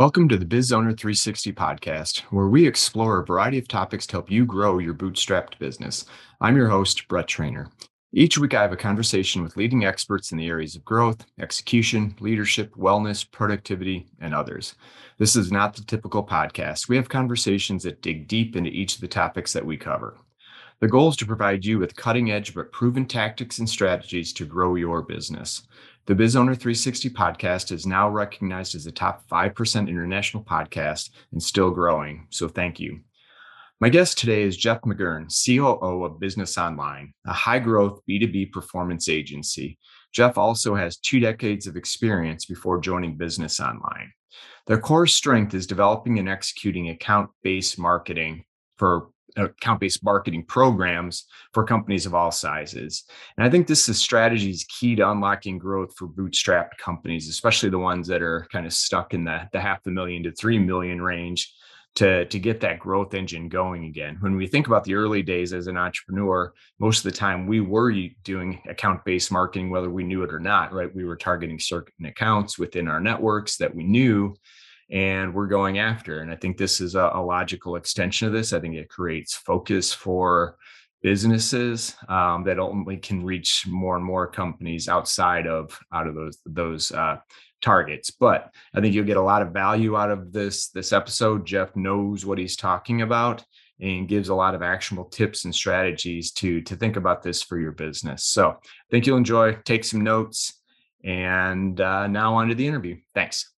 Welcome to the Biz Owner 360 podcast, where we explore a variety of topics to help you grow your bootstrapped business. I'm your host, Brett Trainer. Each week, I have a conversation with leading experts in the areas of growth, execution, leadership, wellness, productivity, and others. This is not the typical podcast. We have conversations that dig deep into each of the topics that we cover. The goal is to provide you with cutting edge but proven tactics and strategies to grow your business. The Biz Owner 360 podcast is now recognized as a top 5% international podcast and still growing. So thank you. My guest today is Jeff McGurn, COO of Business Online, a high growth B2B performance agency. Jeff also has two decades of experience before joining Business Online. Their core strength is developing and executing account based marketing for Uh, account-based marketing programs for companies of all sizes. And I think this is strategy is key to unlocking growth for bootstrapped companies, especially the ones that are kind of stuck in the, the half a million to three million range to, to get that growth engine going again. When we think about the early days as an entrepreneur, most of the time we were doing account-based marketing, whether we knew it or not, right? We were targeting certain accounts within our networks that we knew and we're going after. And I think this is a, a logical extension of this. I think it creates focus for businesses um, that ultimately can reach more and more companies outside of out of those those uh, targets. But I think you'll get a lot of value out of this this episode. Jeff knows what he's talking about and gives a lot of actionable tips and strategies to to think about this for your business. So I think you'll enjoy. Take some notes. And uh, now on to the interview. Thanks.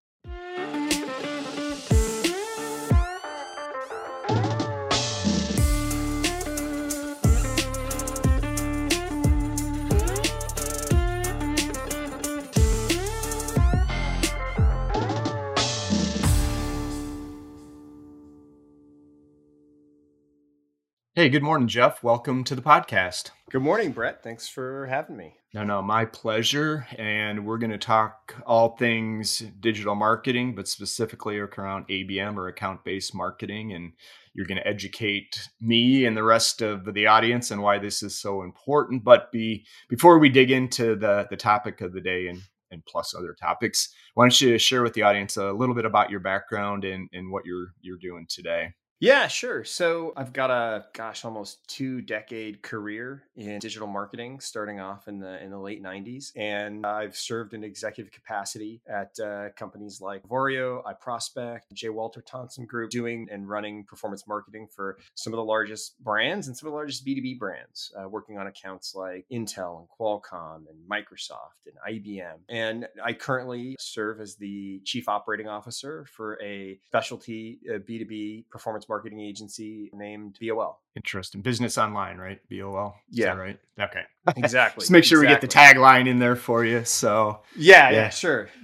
Hey, good morning, Jeff. Welcome to the podcast. Good morning, Brett. Thanks for having me. No, no, my pleasure. And we're going to talk all things digital marketing, but specifically around ABM or account based marketing. And you're going to educate me and the rest of the audience on why this is so important. But be before we dig into the, the topic of the day and, and plus other topics, why don't you share with the audience a little bit about your background and, and what you're you're doing today? Yeah, sure. So I've got a gosh, almost two decade career in digital marketing, starting off in the in the late '90s, and I've served in executive capacity at uh, companies like Covario, iProspect, J. Walter Thompson Group, doing and running performance marketing for some of the largest brands and some of the largest B2B brands, uh, working on accounts like Intel and Qualcomm and Microsoft and IBM. And I currently serve as the chief operating officer for a specialty uh, B2B performance marketing agency named BOL. Interesting. Business online, right? BOL. Yeah. right. Okay. Exactly. Just make sure exactly. we get the tagline in there for you. So yeah, yeah, yeah sure.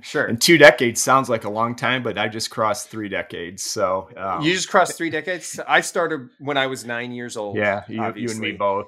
Sure. and two decades sounds like a long time, but I just crossed three decades. So um, you just crossed three decades. I started when I was nine years old. Yeah, you, you and me both.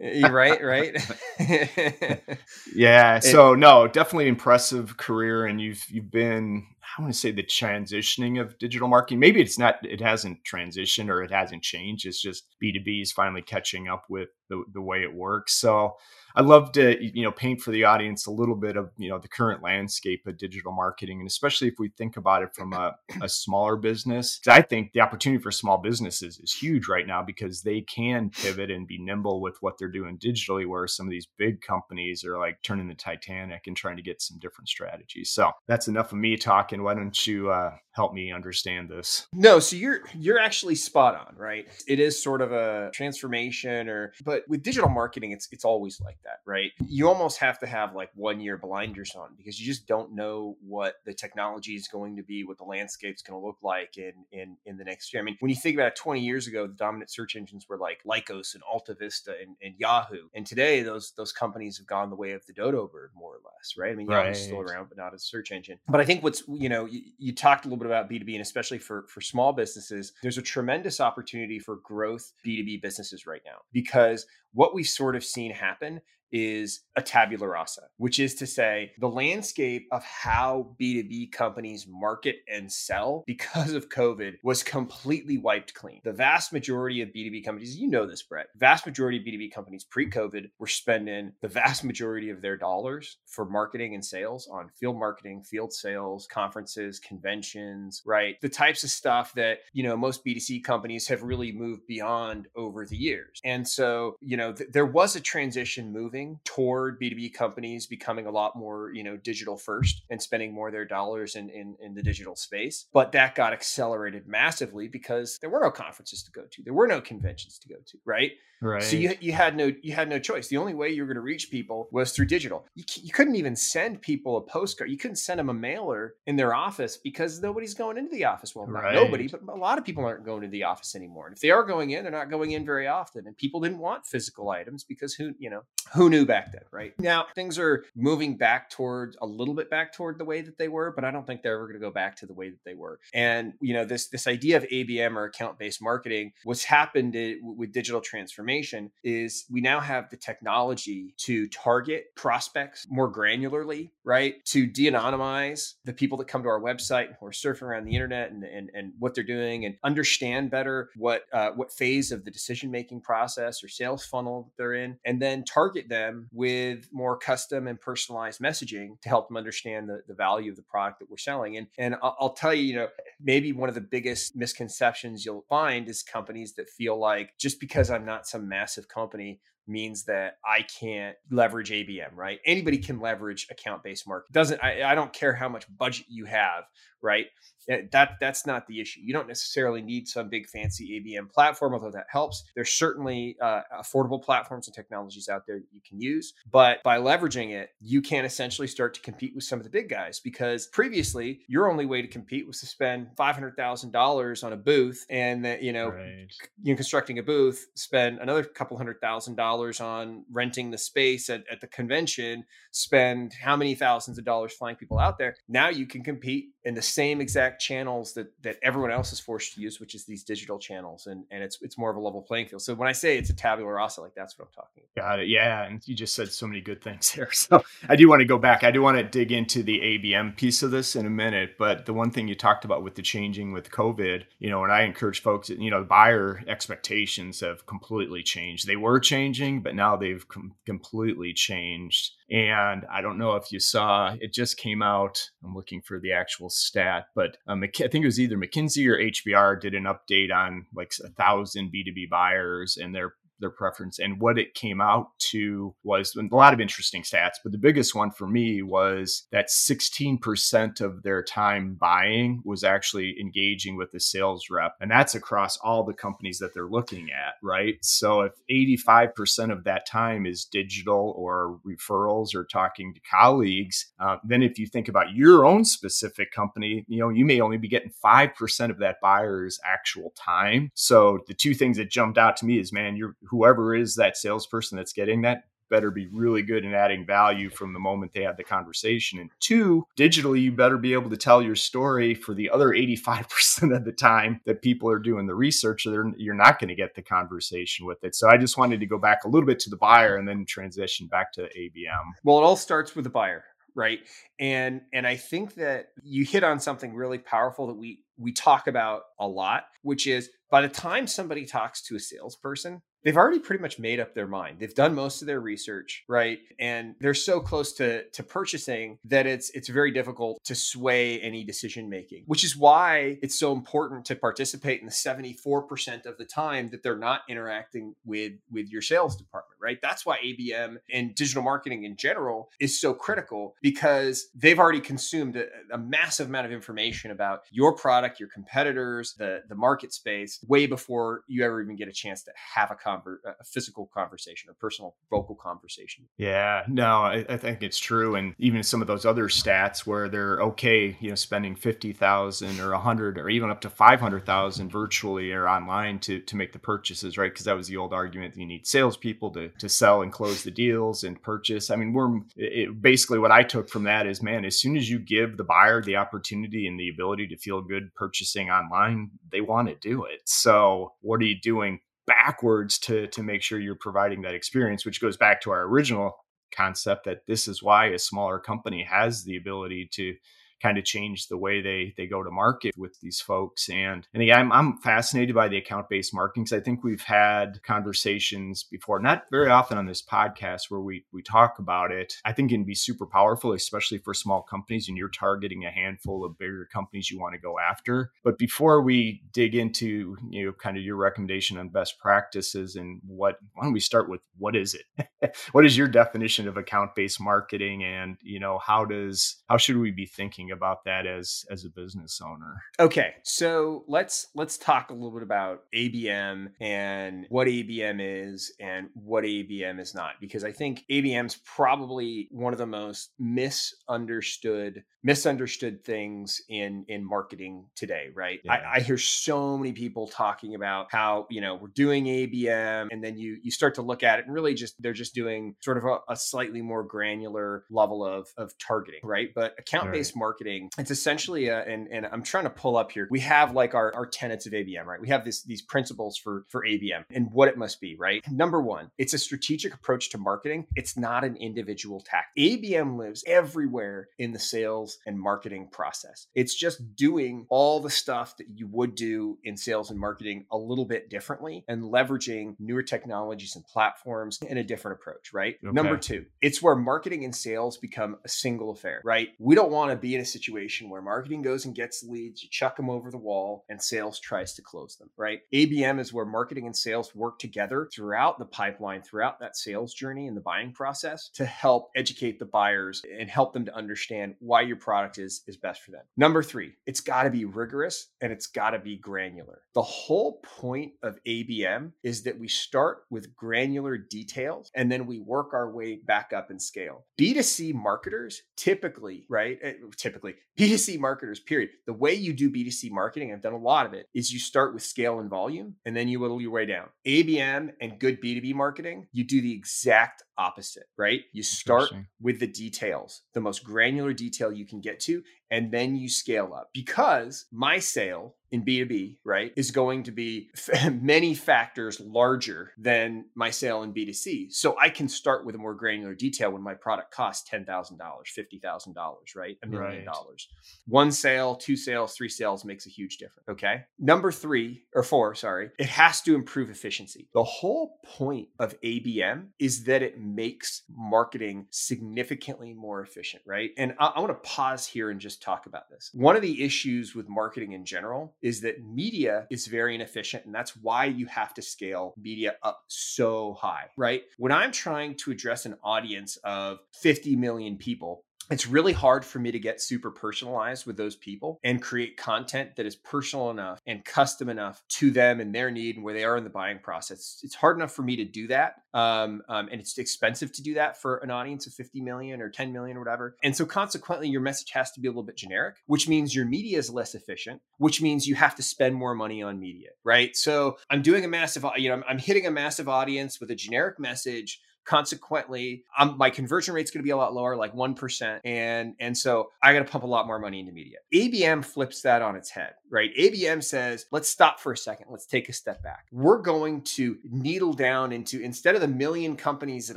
Right, right. yeah. So no, definitely impressive career, and you've you've been I want to say the transitioning of digital marketing. Maybe it's not, it hasn't transitioned or it hasn't changed. It's just B2B is finally catching up with the, the way it works. So I'd love to, you know, paint for the audience a little bit of, you know, the current landscape of digital marketing. And especially if we think about it from a, a smaller business, I think the opportunity for small businesses is huge right now because they can pivot and be nimble with what they're doing digitally, where some of these big companies are like turning the Titanic and trying to get some different strategies. So that's enough of me talking. Why don't you uh, help me understand this? No, so you're you're actually spot on, right? It is sort of a transformation or but with digital marketing it's it's always like that, right? You almost have to have like one year blinders on because you just don't know what the technology is going to be, what the landscape's going to look like in in in the next year. I mean, when you think about it, 20 years ago, the dominant search engines were like Lycos and Alta Vista and, and Yahoo. And today those those companies have gone the way of the dodo bird more or less, right? I mean, Yahoo's right. still around but not as a search engine. But I think what's, you know, you, you talked a little bit about B2B and especially for for small businesses, there's a tremendous opportunity for growth B2B businesses right now because what we've sort of seen happen is a tabula rasa, which is to say the landscape of how B2B companies market and sell because of COVID was completely wiped clean. The vast majority of B2B companies, you know this, Brett, vast majority of B2B companies pre COVID were spending the vast majority of their dollars for marketing and sales on field marketing, field sales, conferences, conventions, right? The types of stuff that, you know, most B2C companies have really moved beyond over the years. And so, you know, th- there was a transition moving toward B2B companies becoming a lot more, you know, digital first and spending more of their dollars in, in, in the digital space. But that got accelerated massively because there were no conferences to go to. There were no conventions to go to, right? Right. So you, you had no you had no choice. The only way you were going to reach people was through digital. You, you couldn't even send people a postcard. You couldn't send them a mailer in their office because nobody's going into the office. Well, not right. nobody, but a lot of people aren't going to the office anymore. And if they are going in, they're not going in very often. And people didn't want physical items because who you know who knew back then, right? Now things are moving back towards a little bit back toward the way that they were, but I don't think they're ever going to go back to the way that they were. And you know this this idea of ABM or account based marketing, what's happened with digital transformation is we now have the technology to target prospects more granularly, right? To de anonymize the people that come to our website who are surfing around the internet and, and, and what they're doing and understand better what, uh, what phase of the decision making process or sales funnel they're in, and then target them with more custom and personalized messaging to help them understand the, the value of the product that we're selling. And, and I'll, I'll tell you, you know, maybe one of the biggest misconceptions you'll find is companies that feel like just because I'm not some massive company, means that I can't leverage ABM, right? Anybody can leverage account based market. Doesn't I, I don't care how much budget you have, right? Eh, that that's not the issue. You don't necessarily need some big fancy ABM platform, although that helps. There's certainly uh, affordable platforms and technologies out there that you can use, but by leveraging it, you can essentially start to compete with some of the big guys because previously your only way to compete was to spend five hundred thousand dollars on a booth, and that you know, right. you constructing a booth, spend another couple hundred thousand dollars on renting the space at, at the convention, spend how many thousands of dollars flying people out there. Now you can compete in the same exact channels that that everyone else is forced to use, which is these digital channels, and and it's it's more of a level playing field. So when I say it's a tabula rasa, like that's what I'm talking about. Got it. Yeah, and you just said so many good things there. So I do want to go back. I do want to dig into the ABM piece of this in a minute, but the one thing you talked about with the changing with COVID, you know, and I encourage folks, you know, the buyer expectations have completely changed. They were changing, but now they've com- completely changed. And I don't know if you saw, it just came out. I'm looking for the actual stat, but um, I think it was either McKinsey or HBR did an update on like a thousand B2B buyers and their their preference. And what it came out to was a lot of interesting stats, but the biggest one for me was that 16% of their time buying was actually engaging with the sales rep. And that's across all the companies that they're looking at, right? So if 85% of that time is digital or referrals or talking to colleagues, uh, then if you think about your own specific company, you know, you may only be getting 5% of that buyer's actual time. So the two things that jumped out to me is, man, you're whoever is that salesperson that's getting that better be really good in adding value from the moment they have the conversation. And two, digitally, you better be able to tell your story for the other 85% of the time that people are doing the research, or you're not going to get the conversation with it. So I just wanted to go back a little bit to the buyer and then transition back to ABM. Well, it all starts with the buyer right and and i think that you hit on something really powerful that we we talk about a lot which is by the time somebody talks to a salesperson they've already pretty much made up their mind. They've done most of their research, right? And they're so close to to purchasing that it's it's very difficult to sway any decision making, which is why it's so important to participate in the 74% of the time that they're not interacting with with your sales department, right? That's why ABM and digital marketing in general is so critical because they've already consumed a, a massive amount of information about your product, your competitors, the the market space way before you ever even get a chance to have a conversation conver- a physical conversation or personal vocal conversation. Yeah, no, I, I, think it's true. And even some of those other stats where they're okay, you know, spending 50,000 or 100 or even up to 500,000 virtually or online to, to make the purchases, right? Because that was the old argument that you need salespeople to, to sell and close the deals and purchase. I mean, we're it, basically what I took from that is, man, as soon as you give the buyer the opportunity and the ability to feel good purchasing online, they want to do it. So what are you doing backwards to to make sure you're providing that experience which goes back to our original concept that this is why a smaller company has the ability to kind of change the way they they go to market with these folks. And and again, I'm, I'm fascinated by the account based marketing because I think we've had conversations before, not very often on this podcast where we we talk about it. I think it can be super powerful, especially for small companies, and you're targeting a handful of bigger companies you want to go after. But before we dig into you know kind of your recommendation on best practices and what, why don't we start with what is it? what is your definition of account based marketing, and you know how does how should we be thinking about that as as a business owner. Okay, so let's let's talk a little bit about ABM and what ABM is and what ABM is not because I think ABM is probably one of the most misunderstood misunderstood things in in marketing today, right? Yeah. I, I hear so many people talking about how you know we're doing ABM and then you you start to look at it and really just they're just doing sort of a, a slightly more granular level of of targeting, right? But account based right. marketing marketing. It's essentially, a, and and I'm trying to pull up here. We have like our our tenets of ABM, right? We have this these principles for for ABM and what it must be, right? Number one, it's a strategic approach to marketing. It's not an individual tactic. ABM lives everywhere in the sales and marketing process. It's just doing all the stuff that you would do in sales and marketing a little bit differently and leveraging newer technologies and platforms in a different approach, right? Okay. Number two, it's where marketing and sales become a single affair, right? We don't want to be in a situation where marketing goes and gets leads, you chuck them over the wall, and sales tries to close them, right? ABM is where marketing and sales work together throughout the pipeline, throughout that sales journey and the buying process to help educate the buyers and help them to understand why your product is, is best for them. Number three, it's got to be rigorous and it's got to be granular. The whole point of ABM is that we start with granular details and then we work our way back up and scale. B2C marketers typically, right? Eh, typically typically B2C marketers, period. The way you do B2C marketing, I've done a lot of it, is you start with scale and volume and then you whittle your way down. ABM and good B2B marketing, you do the exact opposite, right? You start with the details, the most granular detail you can get to, and then you scale up because my sale in B2B, right, is going to be many factors larger than my sale in B2C. So I can start with a more granular detail when my product costs $10,000, $50,000, right? A million dollars. One sale, two sales, three sales makes a huge difference. Okay. Number three or four, sorry, it has to improve efficiency. The whole point of ABM is that it makes marketing significantly more efficient, right? And I, I want to pause here and just talk about this. One of the issues with marketing in general is that media is very inefficient. And that's why you have to scale media up so high, right? When I'm trying to address an audience of 50 million people, it's really hard for me to get super personalized with those people and create content that is personal enough and custom enough to them and their need and where they are in the buying process. It's hard enough for me to do that. Um, um, and it's expensive to do that for an audience of 50 million or 10 million or whatever. And so consequently, your message has to be a little bit generic, which means your media is less efficient, which means you have to spend more money on media, right? So I'm doing a massive, you know, I'm, I'm hitting a massive audience with a generic message Consequently, um, my conversion rate's going to be a lot lower, like 1%. And, and so I got to pump a lot more money into media. ABM flips that on its head, right? ABM says, let's stop for a second. Let's take a step back. We're going to needle down into, instead of the million companies that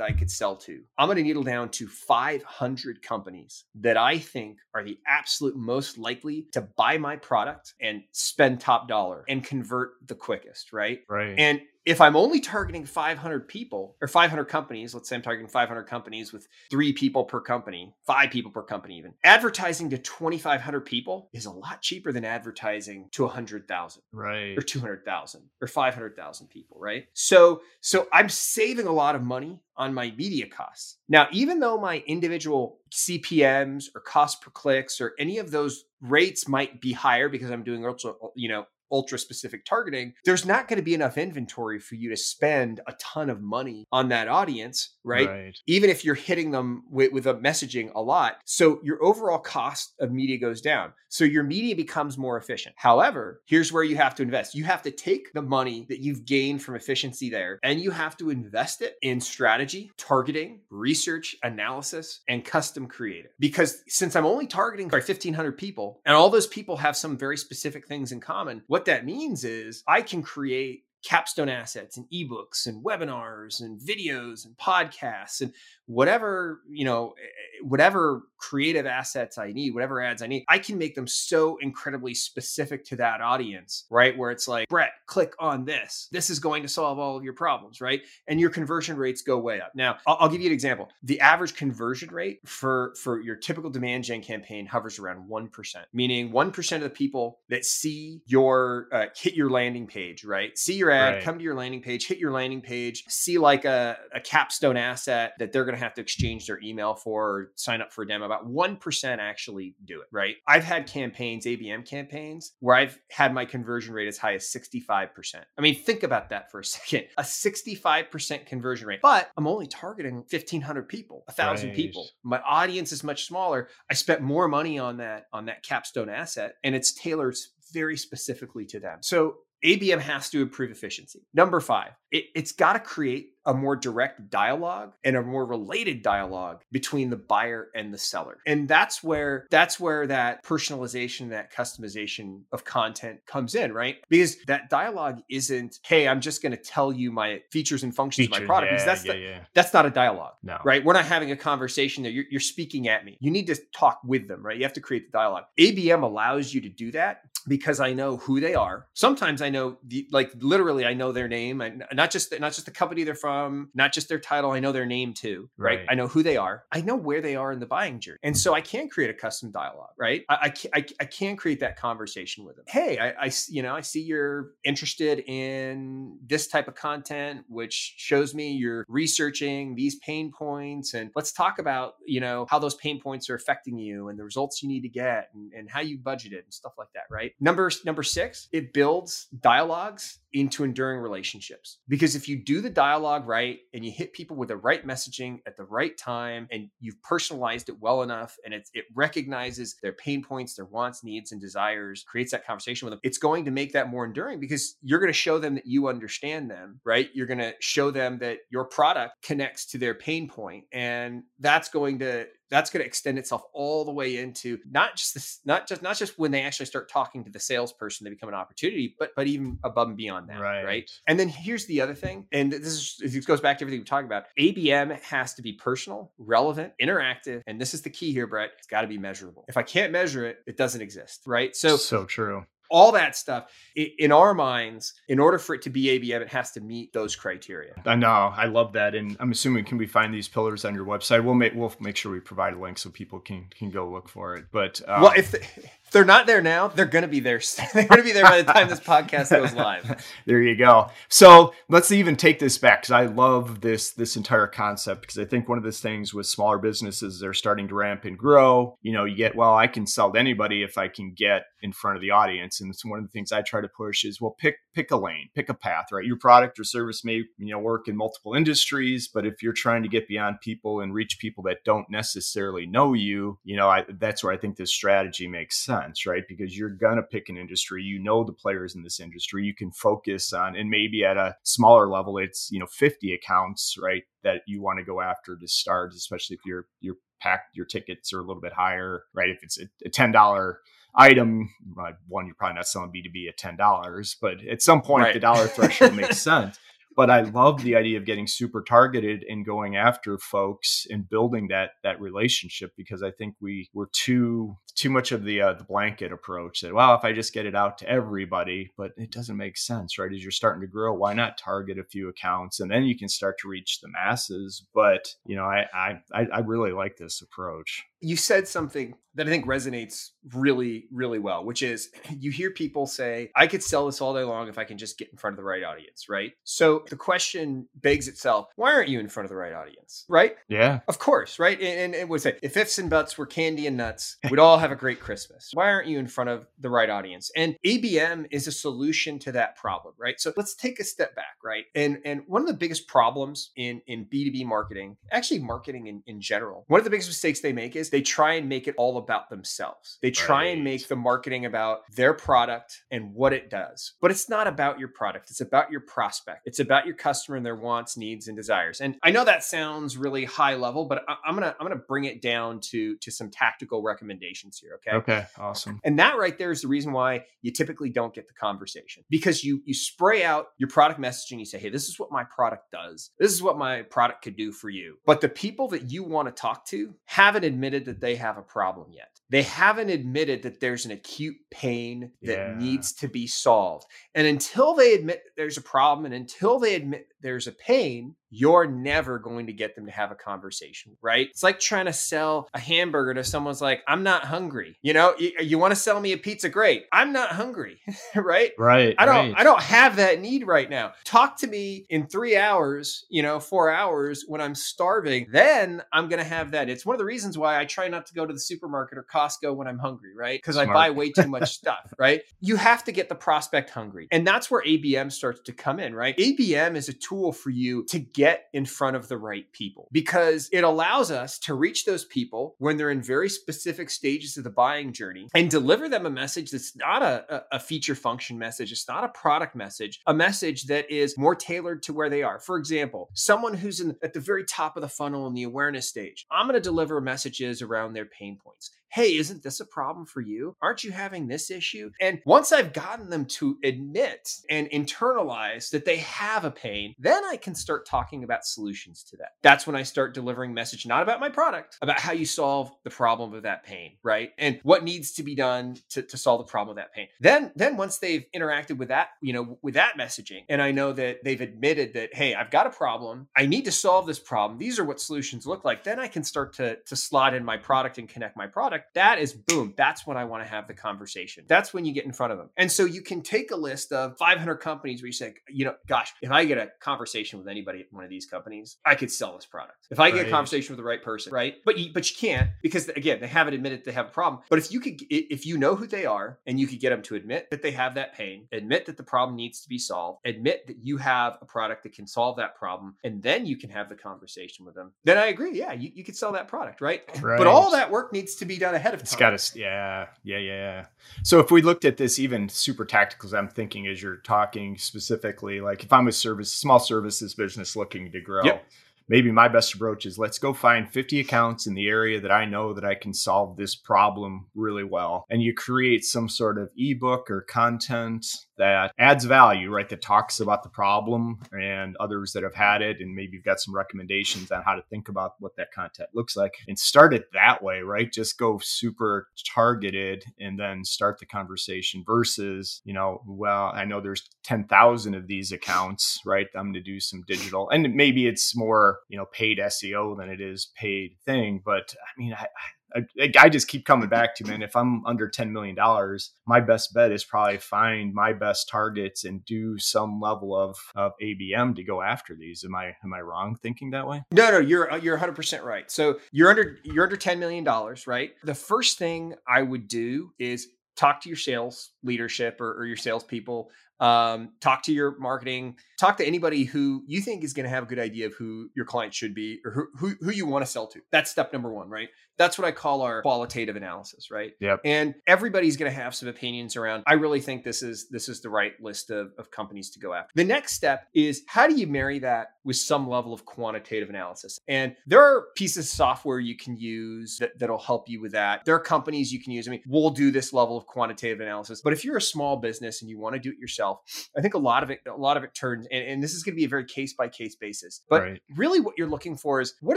I could sell to, I'm going to needle down to 500 companies that I think are the absolute most likely to buy my product and spend top dollar and convert the quickest, right? Right. And if I'm only targeting 500 people or 500 companies, let's say I'm targeting 500 companies with three people per company, five people per company, even advertising to 2,500 people is a lot cheaper than advertising to 100,000, right, or 200,000 or 500,000 people, right? So, so I'm saving a lot of money on my media costs. Now, even though my individual CPMS or cost per clicks or any of those rates might be higher because I'm doing also, you know, ultra specific targeting, there's not going to be enough inventory for you to spend a ton of money on that audience, right? right. Even if you're hitting them with, with a messaging a lot. So your overall cost of media goes down. So your media becomes more efficient. However, here's where you have to invest. You have to take the money that you've gained from efficiency there and you have to invest it in strategy, targeting, research, analysis, and custom creative. Because since I'm only targeting 1,500 people and all those people have some very specific things in common, what what that means is I can create capstone assets and ebooks and webinars and videos and podcasts and whatever you know eh, eh, whatever creative assets i need whatever ads i need i can make them so incredibly specific to that audience right? Where it's like brett click on this. This is going to solve all of your problems right? And your conversion rates go way up. Now i'll, give you an example. The average conversion rate for for your typical demand gen campaign hovers around 1% meaning 1% of the people that see your uh, hit your landing page right? See your ad right. come to your landing page hit your landing page see like a, a capstone asset that they're going to to have to exchange their email for or sign up for a demo. About 1% actually do it, right? I've had campaigns, ABM campaigns, where I've had my conversion rate as high as 65%. I mean, think about that for a second. A 65% conversion rate, but I'm only targeting 1,500 people, 1,000 right. people. My audience is much smaller. I spent more money on that on that capstone asset and it's tailored very specifically to them. So ABM has to improve efficiency. Number five, it, has got to create a more direct dialogue and a more related dialogue between the buyer and the seller. And that's where that's where that personalization, that customization of content comes in, right? Because that dialogue isn't, hey, I'm just going to tell you my features and functions features, of my product. Yeah, because that's yeah, the, yeah. that's not a dialogue. No. Right. We're not having a conversation there. You're, you're speaking at me. You need to talk with them, right? You have to create the dialogue. ABM allows you to do that because I know who they are. Sometimes I know the like literally I know their name. I, not just not just the company they're from, not just their title. I know their name too, right? right? I know who they are. I know where they are in the buying journey, and so I can create a custom dialogue, right? I I, I can create that conversation with them. Hey, I, I you know I see you're interested in this type of content, which shows me you're researching these pain points, and let's talk about you know how those pain points are affecting you and the results you need to get, and, and how you budget it and stuff like that, right? Number number six, it builds dialogues into enduring relationships. Because if you do the dialogue right and you hit people with the right messaging at the right time and you've personalized it well enough and it, it recognizes their pain points, their wants, needs, and desires, creates that conversation with them, it's going to make that more enduring because you're going to show them that you understand them, right? You're going to show them that your product connects to their pain point and that's going to that's going to extend itself all the way into not just this, not just not just when they actually start talking to the salesperson, they become an opportunity, but but even above and beyond that, right? right? And then here's the other thing, and this is this goes back to everything we talked about. ABM has to be personal, relevant, interactive, and this is the key here, Brett. It's got to be measurable. If I can't measure it, it doesn't exist, right? So so true all that stuff in our minds in order for it to be abm it has to meet those criteria. I know. I love that and i'm assuming can we find these pillars on your website? We'll make we'll make sure we provide a link so people can can go look for it but um, well if the, if they're not there now, they're going to be there. they're going to be there by the time this podcast goes live. there you go. So let's even take this back because I love this this entire concept because I think one of the things with smaller businesses they're starting to ramp and grow. You know, you get well, I can sell to anybody if I can get in front of the audience, and it's one of the things I try to push is well, pick pick a lane, pick a path. Right, your product or service may you know work in multiple industries, but if you're trying to get beyond people and reach people that don't necessarily know you, you know, I, that's where I think this strategy makes sense sense, right? Because you're going to pick an industry, you know the players in this industry, you can focus on, and maybe at a smaller level, it's, you know, 50 accounts, right? That you want to go after to start, especially if you're, you're packed, your tickets are a little bit higher, right? If it's a, a $10 item, uh, one, you're probably not selling B2B at $10, but at some point, right. the dollar threshold makes sense but I love the idea of getting super targeted and going after folks and building that that relationship because I think we we're too too much of the uh, the blanket approach that well if I just get it out to everybody, but it doesn't make sense, right? As you're starting to grow, why not target a few accounts and then you can start to reach the masses? But you know, I I I really like this approach you said something that I think resonates really, really well, which is you hear people say, I could sell this all day long if I can just get in front of the right audience, right? So the question begs itself, why aren't you in front of the right audience, right? Yeah. Of course, right? And, it would say, if ifs and buts were candy and nuts, we'd all have a great Christmas. Why aren't you in front of the right audience? And ABM is a solution to that problem, right? So let's take a step back, right? And and one of the biggest problems in, in B2B marketing, actually marketing in, in general, one of the biggest mistakes they make is is they try and make it all about themselves. They try right. and make the marketing about their product and what it does. But it's not about your product. It's about your prospect. It's about your customer and their wants, needs, and desires. And I know that sounds really high level, but I'm gonna I'm gonna bring it down to to some tactical recommendations here. Okay. Okay. Awesome. And that right there is the reason why you typically don't get the conversation because you you spray out your product messaging. You say, hey, this is what my product does. This is what my product could do for you. But the people that you want to talk to haven't admitted that they have a problem yet. They haven't admitted that there's an acute pain that yeah. needs to be solved. And until they admit there's a problem and until they admit there's a pain, you're never going to get them to have a conversation, right? It's like trying to sell a hamburger to someone's like, I'm not hungry. You know, you, you want to sell me a pizza? Great. I'm not hungry, right? Right. I don't, right. I don't have that need right now. Talk to me in three hours, you know, four hours when I'm starving. Then I'm going to have that. It's one of the reasons why I try not to go to the supermarket or Costco when I'm hungry, right? Because I buy way too much stuff, right? You have to get the prospect hungry. And that's where ABM starts to come in, right? ABM is a tool for you to get in front of the right people because it allows us to reach those people when they're in very specific stages of the buying journey and deliver them a message that's not a, a feature function message. It's not a product message, a message that is more tailored to where they are. For example, someone who's in, at the very top of the funnel in the awareness stage, I'm going to deliver messages around their pain points hey, isn't this a problem for you? Aren't you having this issue? And once I've gotten them to admit and internalize that they have a pain, then I can start talking about solutions to that. That's when I start delivering message not about my product, about how you solve the problem of that pain, right? And what needs to be done to, to solve the problem of that pain. Then then once they've interacted with that, you know, with that messaging, and I know that they've admitted that, hey, I've got a problem. I need to solve this problem. These are what solutions look like. Then I can start to, to slot in my product and connect my product product, that is boom. That's when I want to have the conversation. That's when you get in front of them. And so you can take a list of 500 companies where you say, you know, gosh, if I get a conversation with anybody at one of these companies, I could sell this product. If I get right. a conversation with the right person, right? But you, but you can't because again, they haven't admitted they have a problem. But if you could, if you know who they are and you could get them to admit that they have that pain, admit that the problem needs to be solved, admit that you have a product that can solve that problem, and then you can have the conversation with them, then I agree. Yeah, you, you could sell that product, right? right? But all that work needs to be done ahead of time. It's got to, yeah, yeah, yeah. So if we looked at this even super tactical, as I'm thinking as you're talking specifically, like if I'm a service, small services business looking to grow, yep maybe my best approach is let's go find 50 accounts in the area that I know that I can solve this problem really well. And you create some sort of ebook or content that adds value, right? That talks about the problem and others that have had it. And maybe you've got some recommendations on how to think about what that content looks like and start it that way, right? Just go super targeted and then start the conversation versus, you know, well, I know there's 10,000 of these accounts, right? I'm going to do some digital and maybe it's more you know paid SEO than it is paid thing. But I mean, I, I, I, just keep coming back to man if i'm under 10 million dollars my best bet is probably find my best targets and do some level of, of abm to go after these. Am i am i wrong thinking that way? No no you're you're 100% right. So you're under you're under 10 million dollars right? The first thing i would do is talk to your sales leadership or, or your salespeople um, talk to your marketing talk to anybody who you think is going to have a good idea of who your client should be or who, who, who you want to sell to. That's step number one right that's what i call our qualitative analysis right yep. and everybody's going to have some opinions around i really think this is this is the right list of, of companies to go after the next step is how do you marry that with some level of quantitative analysis and there are pieces of software you can use that, that'll help you with that there are companies you can use i mean we'll do this level of quantitative analysis but if you're a small business and you want to do it yourself. I think a lot of it, a lot of it turns, and, and this is going to be a very case by case basis. But right. really, what you're looking for is what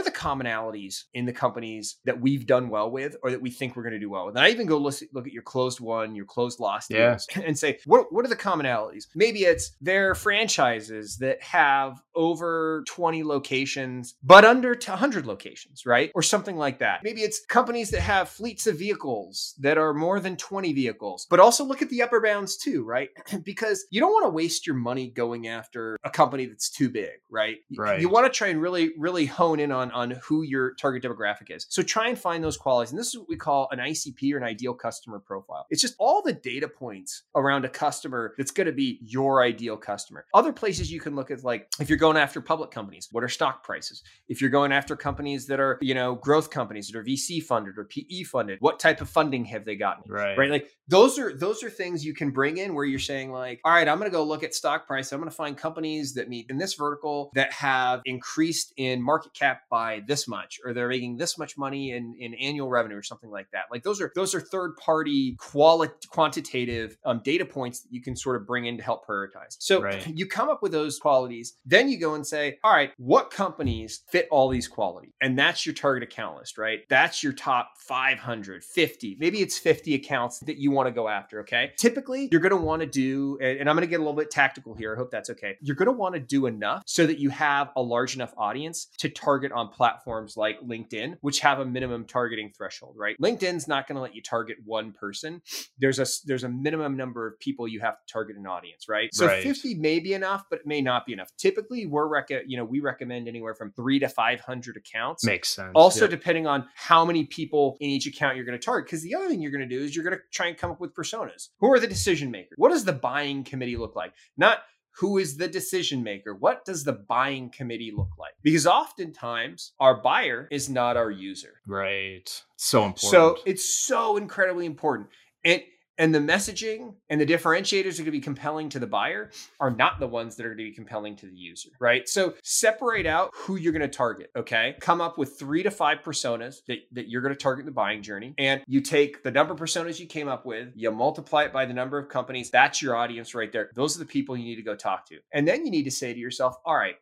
are the commonalities in the companies that we've done well with, or that we think we're going to do well with. And I even go look, look at your closed won, your closed lost yeah. and say what what are the commonalities? Maybe it's their franchises that have over 20 locations, but under 100 locations, right, or something like that. Maybe it's companies that have fleets of vehicles that are more than 20 vehicles, but also look at the upper bounds too, right? because you don't want to waste your money going after a company that's too big, right? Right. You want to try and really, really hone in on, on who your target demographic is. So try and find those qualities. And this is what we call an ICP or an ideal customer profile. It's just all the data points around a customer that's going to be your ideal customer. Other places you can look at, like if you're going after public companies, what are stock prices? If you're going after companies that are, you know, growth companies that are VC funded or PE funded, what type of funding have they gotten? Right. Right. Like those are those are things you can bring in where you're saying like, all right, I'm going to go look at stock price. I'm going to find companies that meet in this vertical that have increased in market cap by this much, or they're making this much money in in annual revenue or something like that. Like those are those are third party quality quantitative um, data points that you can sort of bring in to help prioritize. So Right. you come up with those qualities, then you go and say, all right, what companies fit all these qualities? And that's your target account list, right? That's your top 500, 50, maybe it's 50 accounts that you want to go after, okay? Typically, you're going to want to do, and I'm going to get a little bit tactical here. I hope that's okay. You're going to want to do enough so that you have a large enough audience to target on platforms like LinkedIn, which have a minimum targeting threshold, right? LinkedIn's not going to let you target one person. There's a there's a minimum number of people you have to target an audience, right? So Right. 50 may be enough, but it may not be enough. Typically, we're rec- you know, we recommend anywhere from 3 to 500 accounts. Makes sense. Also, Yep. depending on how many people in each account you're going to target. Because the other thing you're going to do is you're going to try and come up with personas. Who are the decision makers? What does the buying committee look like? Not who is the decision maker? What does the buying committee look like? Because oftentimes our buyer is not our user. right. So important. So it's so incredibly important. And and the messaging and the differentiators are going to be compelling to the buyer are not the ones that are going to be compelling to the user, right? So separate out who you're going to target, okay? Come up with three to five personas that, that you're going to target in the buying journey. And you take the number of personas you came up with, you multiply it by the number of companies. That's your audience right there. Those are the people you need to go talk to. And then you need to say to yourself, all right,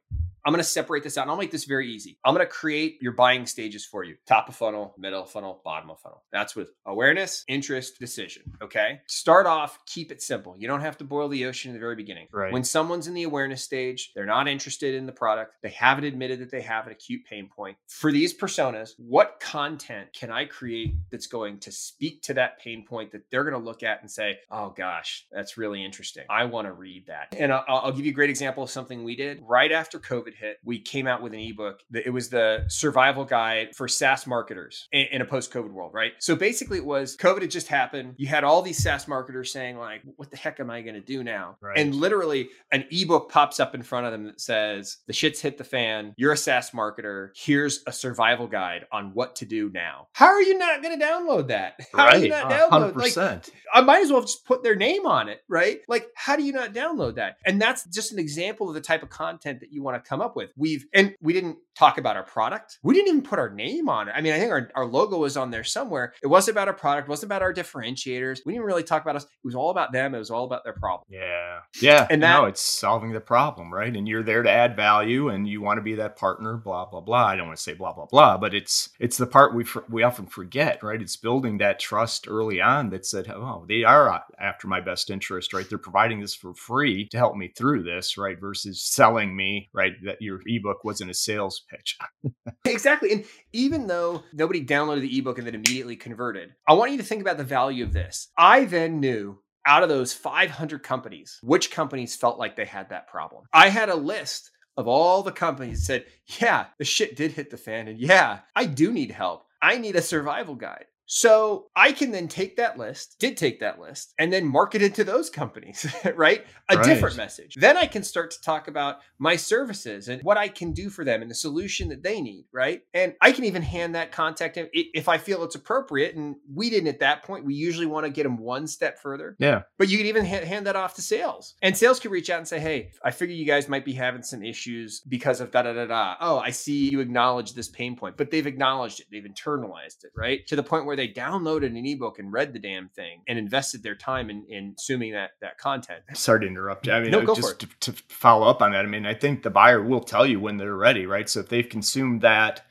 I'm going to separate this out and I'll make this very easy. I'm going to create your buying stages for you top of funnel, middle of funnel, bottom of funnel. That's with awareness, interest, decision. Okay. Start off, keep it simple. You don't have to boil the ocean in the very beginning. Right. When someone's in the awareness stage, they're not interested in the product, they haven't admitted that they have an acute pain point. For these personas, what content can I create that's going to speak to that pain point that they're going to look at and say, oh gosh, that's really interesting. I want to read that. And I'll, I'll give you a great example of something we did right after COVID hit. We came out with an ebook. It was the survival guide for SaaS marketers in, a post COVID world, right? So basically, it was COVID had just happened. You had all these SaaS marketers saying, like, what the heck am I going to do now? Right. And literally, an ebook pops up in front of them that says, the shit's hit the fan. You're a SaaS marketer. Here's a survival guide on what to do now. How are you not going to download that? How are you right. not download? Hundred Like, percent. I might as well just put their name on it, right? Like, how do you not download that? And that's just an example of the type of content that you want to come up with. We've, and we didn't talk about our product. We didn't even put our name on it. I mean, I think our, our logo was on there somewhere. It wasn't about our product, it wasn't about our differentiators. We didn't really talk about us. It was all about them. It was all about their problem. Yeah. Yeah. And no, it's solving the problem, right? And you're there to add value and you want to be that partner, blah, blah, blah. I don't want to say blah, blah, blah, but it's it's the part we for- we often forget, right? It's building that trust early on that said, oh, they are after my best interest, right? They're providing this for free to help me through this, right? Versus selling me, right? That your ebook wasn't a sales pitch. Exactly. And even though nobody downloaded the ebook and then immediately converted, I want you to think about the value of this. I then knew out of those 500 companies, which companies felt like they had that problem. I had a list of all the companies that said, yeah, the shit did hit the fan. And yeah, I do need help. I need a survival guide. So I can then take that list, did take that list, and then market it to those companies, right? A Right. different message. Then I can start to talk about my services and what I can do for them and the solution that they need, right? And I can even hand that contact in- if I feel it's appropriate. And we didn't at that point. We usually want to get them one step further, Yeah. but you can even ha- hand that off to sales. And sales can reach out and say, hey, I figure you guys might be having some issues because of da da da da. Oh, I see you acknowledge this pain point, but they've acknowledged it, they've internalized it, right? To the point where they downloaded an ebook and read the damn thing and invested their time in, in consuming that, that content. Sorry to interrupt. I mean, No, go for just to, to follow up on that, I mean, I think the buyer will tell you when they're ready, right? So if they've consumed that,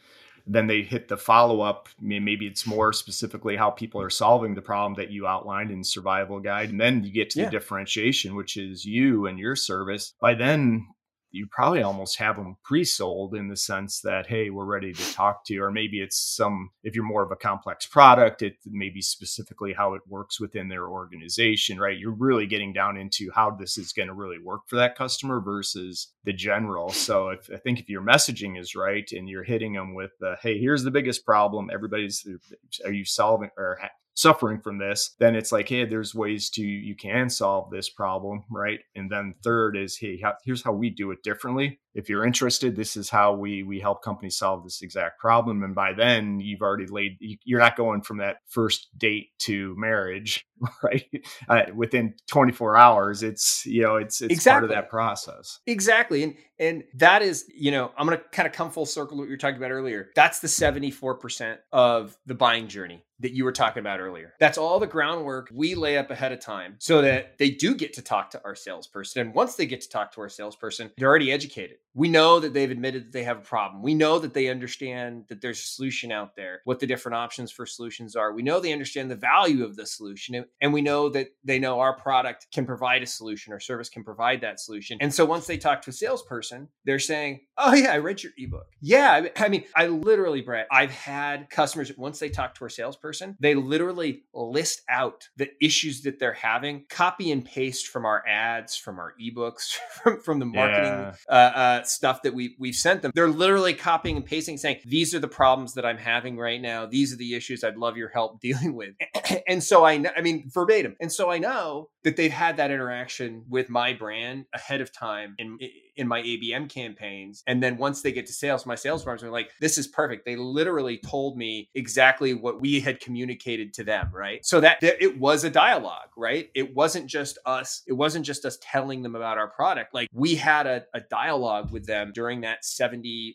then they hit the follow up. Maybe it's more specifically how people are solving the problem that you outlined in Survival Guide. And then you get to Yeah. the differentiation, which is you and your service. By then, you probably almost have them pre-sold in the sense that hey we're ready to talk to you or maybe it's some if you're more of a complex product it may be specifically how it works within their organization right? You're really getting down into how this is going to really work for that customer versus the general. So if, i think if your messaging is right and you're hitting them with the hey here's the biggest problem. Everybody's are you solving or suffering from this, then it's like, hey, there's ways to you can solve this problem, right? And then third is, hey, here's how we do it differently. If you're interested, this is how we we help companies solve this exact problem. And by then, you've already laid. You're not going from that first date to marriage, right? Uh, within 24 hours, it's you know, it's it's exactly. part of that process. Exactly, and and that is, you know, I'm going to kind of come full circle to what you were talking about earlier. That's the 74% of the buying journey that you were talking about earlier. That's all the groundwork we lay up ahead of time so that they do get to talk to our salesperson. And once they get to talk to our salesperson, they're already educated. We know that they've admitted that they have a problem. We know that they understand that there's a solution out there, what the different options for solutions are. We know they understand the value of the solution. And we know that they know our product can provide a solution, our service can provide that solution. And so once they talk to a salesperson, they're saying, Oh, yeah, I read your ebook. Yeah. I mean, I literally, Brett, I've had customers, once they talk to our salesperson, they literally list out the issues that they're having, copy and paste from our ads, from our ebooks, from, from the marketing yeah. uh, uh, stuff that we we've sent them. They're literally copying and pasting, saying, "These are the problems that I'm having right now. These are the issues I'd love your help dealing with." and so I, I mean, verbatim. And so I know that they've had that interaction with my brand ahead of time in in my ABM campaigns. And then once they get to sales, my sales firms are like, "This is perfect." They literally told me exactly what we had communicated to them, right? So that, that it was a dialogue, right? It wasn't just us, it wasn't just us telling them about our product. Like we had a, a dialogue with them during that 74%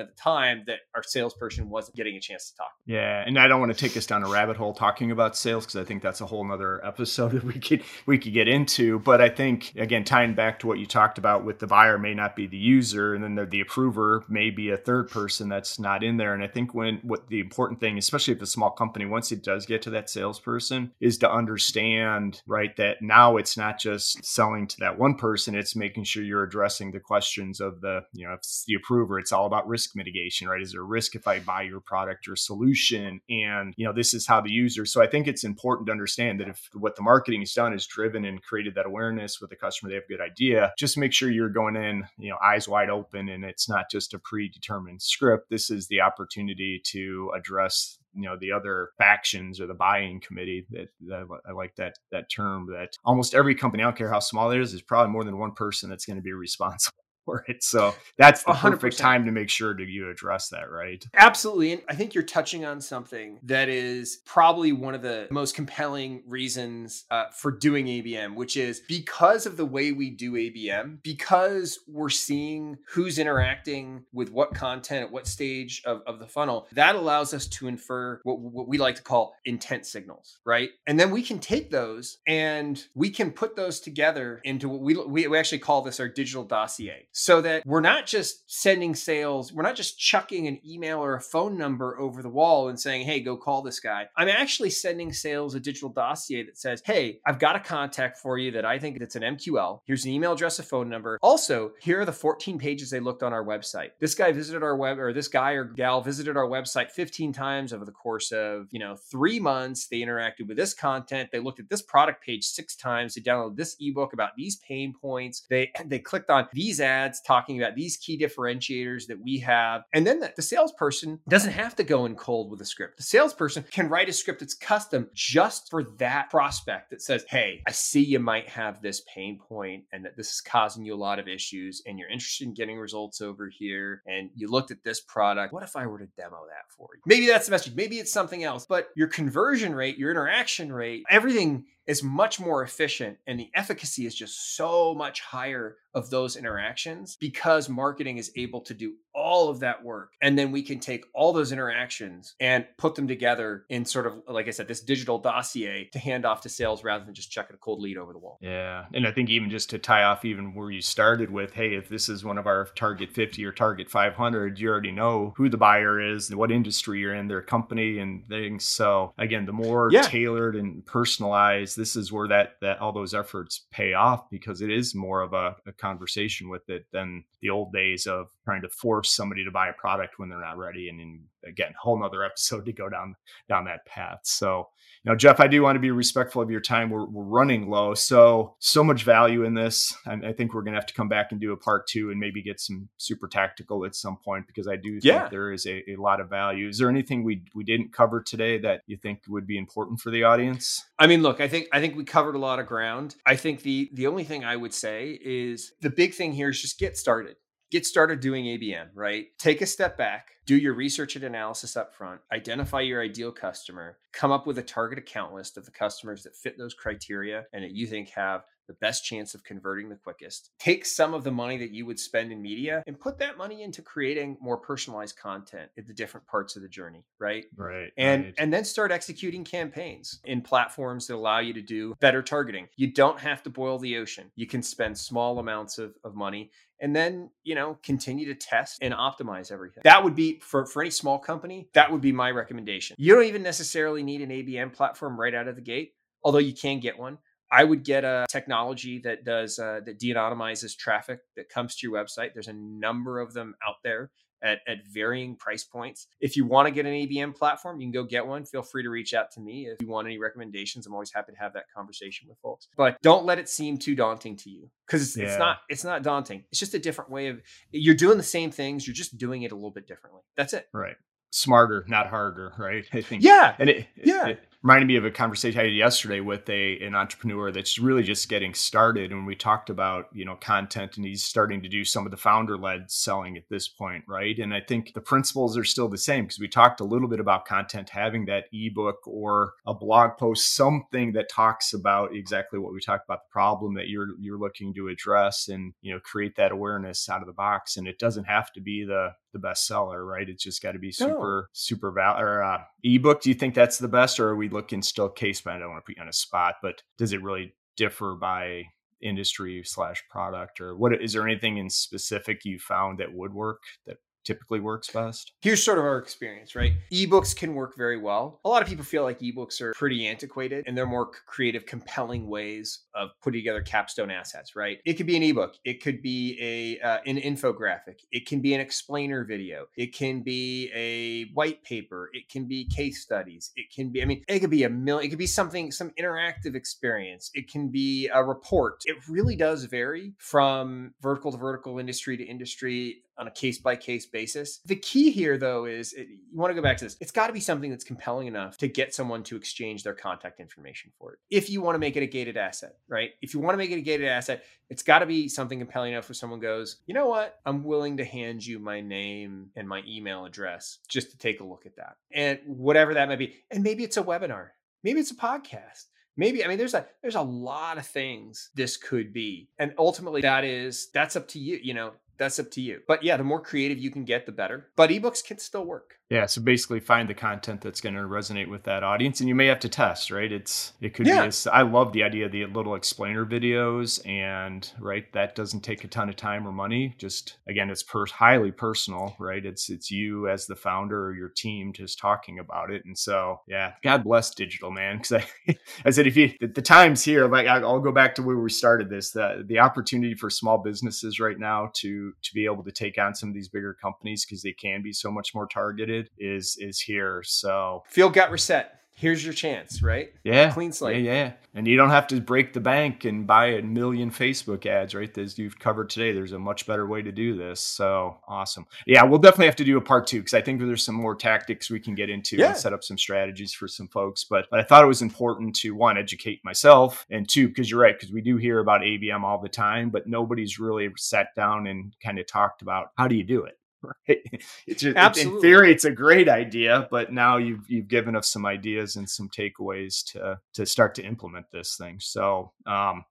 of the time that our salesperson wasn't getting a chance to talk. Yeah. And I don't want to take us down a rabbit hole talking about sales because I think that's a whole nother episode that we could we could get into. But I think again, tying back to what you talked about with the buyer may not be the user, and then the, the approver may be a third person that's not in there. And I think when what the important thing, especially if a small company once it does get to that salesperson is to understand right that now it's not just selling to that one person it's making sure you're addressing the questions of the you know it's the approver it's all about risk mitigation right is there a risk if i buy your product or solution and you know this is how the user so i think it's important to understand that if what the marketing has done is driven and created that awareness with the customer they have a good idea just make sure you're going in you know eyes wide open and it's not just a predetermined script. This is the opportunity to address you know the other factions or the buying committee that, that, I like that that term that almost every company I don't care how small it is is probably more than one person that's going to be responsible for it. So that's the 100%. perfect time to make sure that you address that, right? Absolutely. And I think you're touching on something that is probably one of the most compelling reasons uh, for doing ABM, which is because of the way we do ABM, because we're seeing who's interacting with what content at what stage of, of the funnel, that allows us to infer what, what we like to call intent signals, right? And then we can take those and we can put those together into what we, we, we actually call this our digital dossier so that we're not just sending sales, we're not just chucking an email or a phone number over the wall and saying, hey, go call this guy. I'm actually sending sales a digital dossier that says, hey, I've got a contact for you that I think that's an MQL. Here's an email address, a phone number. Also, here are the 14 pages they looked on our website. This guy visited our web, or this guy or gal visited our website 15 times over the course of, you know, three months. They interacted with this content. They looked at this product page six times. They downloaded this ebook about these pain points. They, they clicked on these ads ads talking about these key differentiators that we have. And then the, the salesperson doesn't have to go in cold with a script. The salesperson can write a script that's custom just for that prospect that says, Hey, I see you might have this pain point and that this is causing you a lot of issues and you're interested in getting results over here. And you looked at this product. What if I were to demo that for you? Maybe that's the message. Maybe it's something else, but your conversion rate, your interaction rate, everything is much more efficient and the efficacy is just so much higher of those interactions because marketing is able to do all of that work. And then we can take all those interactions and put them together in sort of, like I said, this digital dossier to hand off to sales rather than just checking a cold lead over the wall. Yeah. And I think even just to tie off even where you started with, hey, if this is one of our target 50 or target 500, you already know who the buyer is, and what industry you're in, their company and things. So again, the more yeah. tailored and personalized, this is where that, that all those efforts pay off because it is more of a, a conversation with it than the old days of trying to force somebody to buy a product when they're not ready. And in, again, whole nother episode to go down down that path. So, you know, Jeff, I do want to be respectful of your time. We're, we're running low, so so much value in this. I, I think we're going to have to come back and do a part two and maybe get some super tactical at some point because I do think yeah. there is a, a lot of value. Is there anything we we didn't cover today that you think would be important for the audience? I mean, look, I think I think we covered a lot of ground. I think the the only thing I would say is the big thing here is just get started get started doing ABM, right? Take a step back, do your research and analysis up front, identify your ideal customer, come up with a target account list of the customers that fit those criteria and that you think have the best chance of converting the quickest. Take some of the money that you would spend in media and put that money into creating more personalized content at the different parts of the journey, right? Right. And right. and then start executing campaigns in platforms that allow you to do better targeting. You don't have to boil the ocean. You can spend small amounts of, of money and then you know continue to test and optimize everything. That would be for for any small company that would be my recommendation. You don't even necessarily need an abm platform right out of the gate although you can get one. I would get a technology that does uh, that de-anonymizes traffic that comes to your website. There's a number of them out there at, at varying price points. If you want to get an ABM platform, you can go get one. Feel free to reach out to me if you want any recommendations. I'm always happy to have that conversation with folks. But don't let it seem too daunting to you because it's, yeah. it's not it's not daunting. It's just a different way of you're doing the same things. You're just doing it a little bit differently. That's it. Right. Smarter, not harder. Right. I think. Yeah. And it, yeah. It, reminded me of a conversation I had yesterday with a an entrepreneur that's really just getting started. And we talked about you know content, and he's starting to do some of the founder led selling at this point, right? And I think the principles are still the same because we talked a little bit about content having that ebook or a blog post, something that talks about exactly what we talked about the problem that you're you're looking to address, and you know create that awareness out of the box. And it doesn't have to be the the bestseller, right? It's just got to be super no. super value or uh, ebook. Do you think that's the best, or are we looking still case by? I don't want to put you on a spot, but does it really differ by industry slash product, or what? Is there anything in specific you found that would work that typically works best? Here's sort of our experience, right? Ebooks can work very well. A lot of people feel like ebooks are pretty antiquated and they're more creative, compelling ways of putting together capstone assets, right? It could be an ebook, it could be a uh, an infographic, it can be an explainer video, it can be a white paper, it can be case studies, it can be I mean, it could be a million, it could be something some interactive experience, it can be a report. It really does vary from vertical to vertical, industry to industry on a case by case basis. The key here, though, is it, you want to go back to this. It's got to be something that's compelling enough to get someone to exchange their contact information for it. If you want to make it a gated asset, right? If you want to make it a gated asset, it's got to be something compelling enough where someone goes, you know what? I'm willing to hand you my name and my email address just to take a look at that. And whatever that might be. And maybe it's a webinar, maybe it's a podcast maybe i mean there's a there's a lot of things this could be and ultimately that is that's up to you you know that's up to you. But yeah, the more creative you can get, the better. But ebooks can still work. Yeah, so basically find the content that's going to resonate with that audience and you may have to test, right? It's it could yeah. be a, I love the idea of the little explainer videos and right that doesn't take a ton of time or money. Just again, it's per, highly personal, right? It's it's you as the founder or your team just talking about it. And so, yeah, God bless digital, man, cuz I I said if you the, the times here like I'll go back to where we started this, the the opportunity for small businesses right now to to be able to take on some of these bigger companies because they can be so much more targeted is is here. So feel gut reset here's your chance, right? Yeah. Clean slate. Yeah, yeah. And you don't have to break the bank and buy a million Facebook ads, right? As you've covered today, there's a much better way to do this. So awesome. Yeah, we'll definitely have to do a part two because I think there's some more tactics we can get into yeah. and set up some strategies for some folks. But, but I thought it was important to one, educate myself, and two, because you're right, because we do hear about ABM all the time, but nobody's really sat down and kind of talked about how do you do it? Right? It's just, Absolutely. in theory, it's a great idea, but now you've you've given us some ideas and some takeaways to to start to implement this thing. So, um,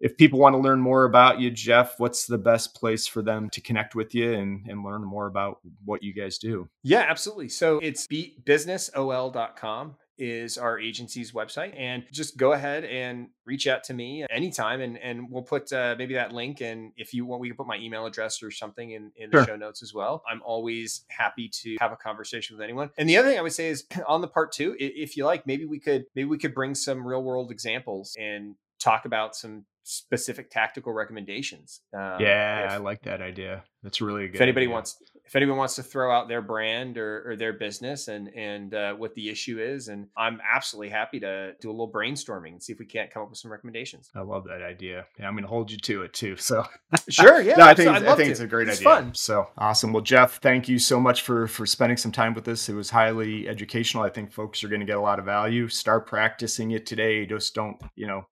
if people want to learn more about you, Jeff, what's the best place for them to connect with you and, and learn more about what you guys do? Yeah, absolutely. So it's businessol.com is our agency's website and just go ahead and reach out to me anytime and and we'll put uh, maybe that link and if you want we can put my email address or something in, in the sure. show notes as well i'm always happy to have a conversation with anyone and the other thing i would say is on the part two if you like maybe we could maybe we could bring some real world examples and talk about some specific tactical recommendations. Um, yeah, if, I like that idea. That's really good. If anybody idea. wants, if anyone wants to throw out their brand or, or their business and and uh, what the issue is, and I'm absolutely happy to do a little brainstorming and see if we can't come up with some recommendations. I love that idea. Yeah, I'm going to hold you to it too. So sure, yeah, no, I think I think it's a great it's idea. Fun. So awesome. Well, Jeff, thank you so much for for spending some time with us. It was highly educational. I think folks are going to get a lot of value. Start practicing it today. Just don't you know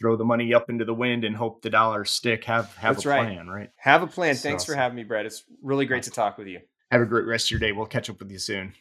throw the money up into the wind and hope the dollars stick. Have have That's a plan, right. right? Have a plan. Thanks for having me, Brett. It's really great to talk with you. Have a great rest of your day. We'll catch up with you soon.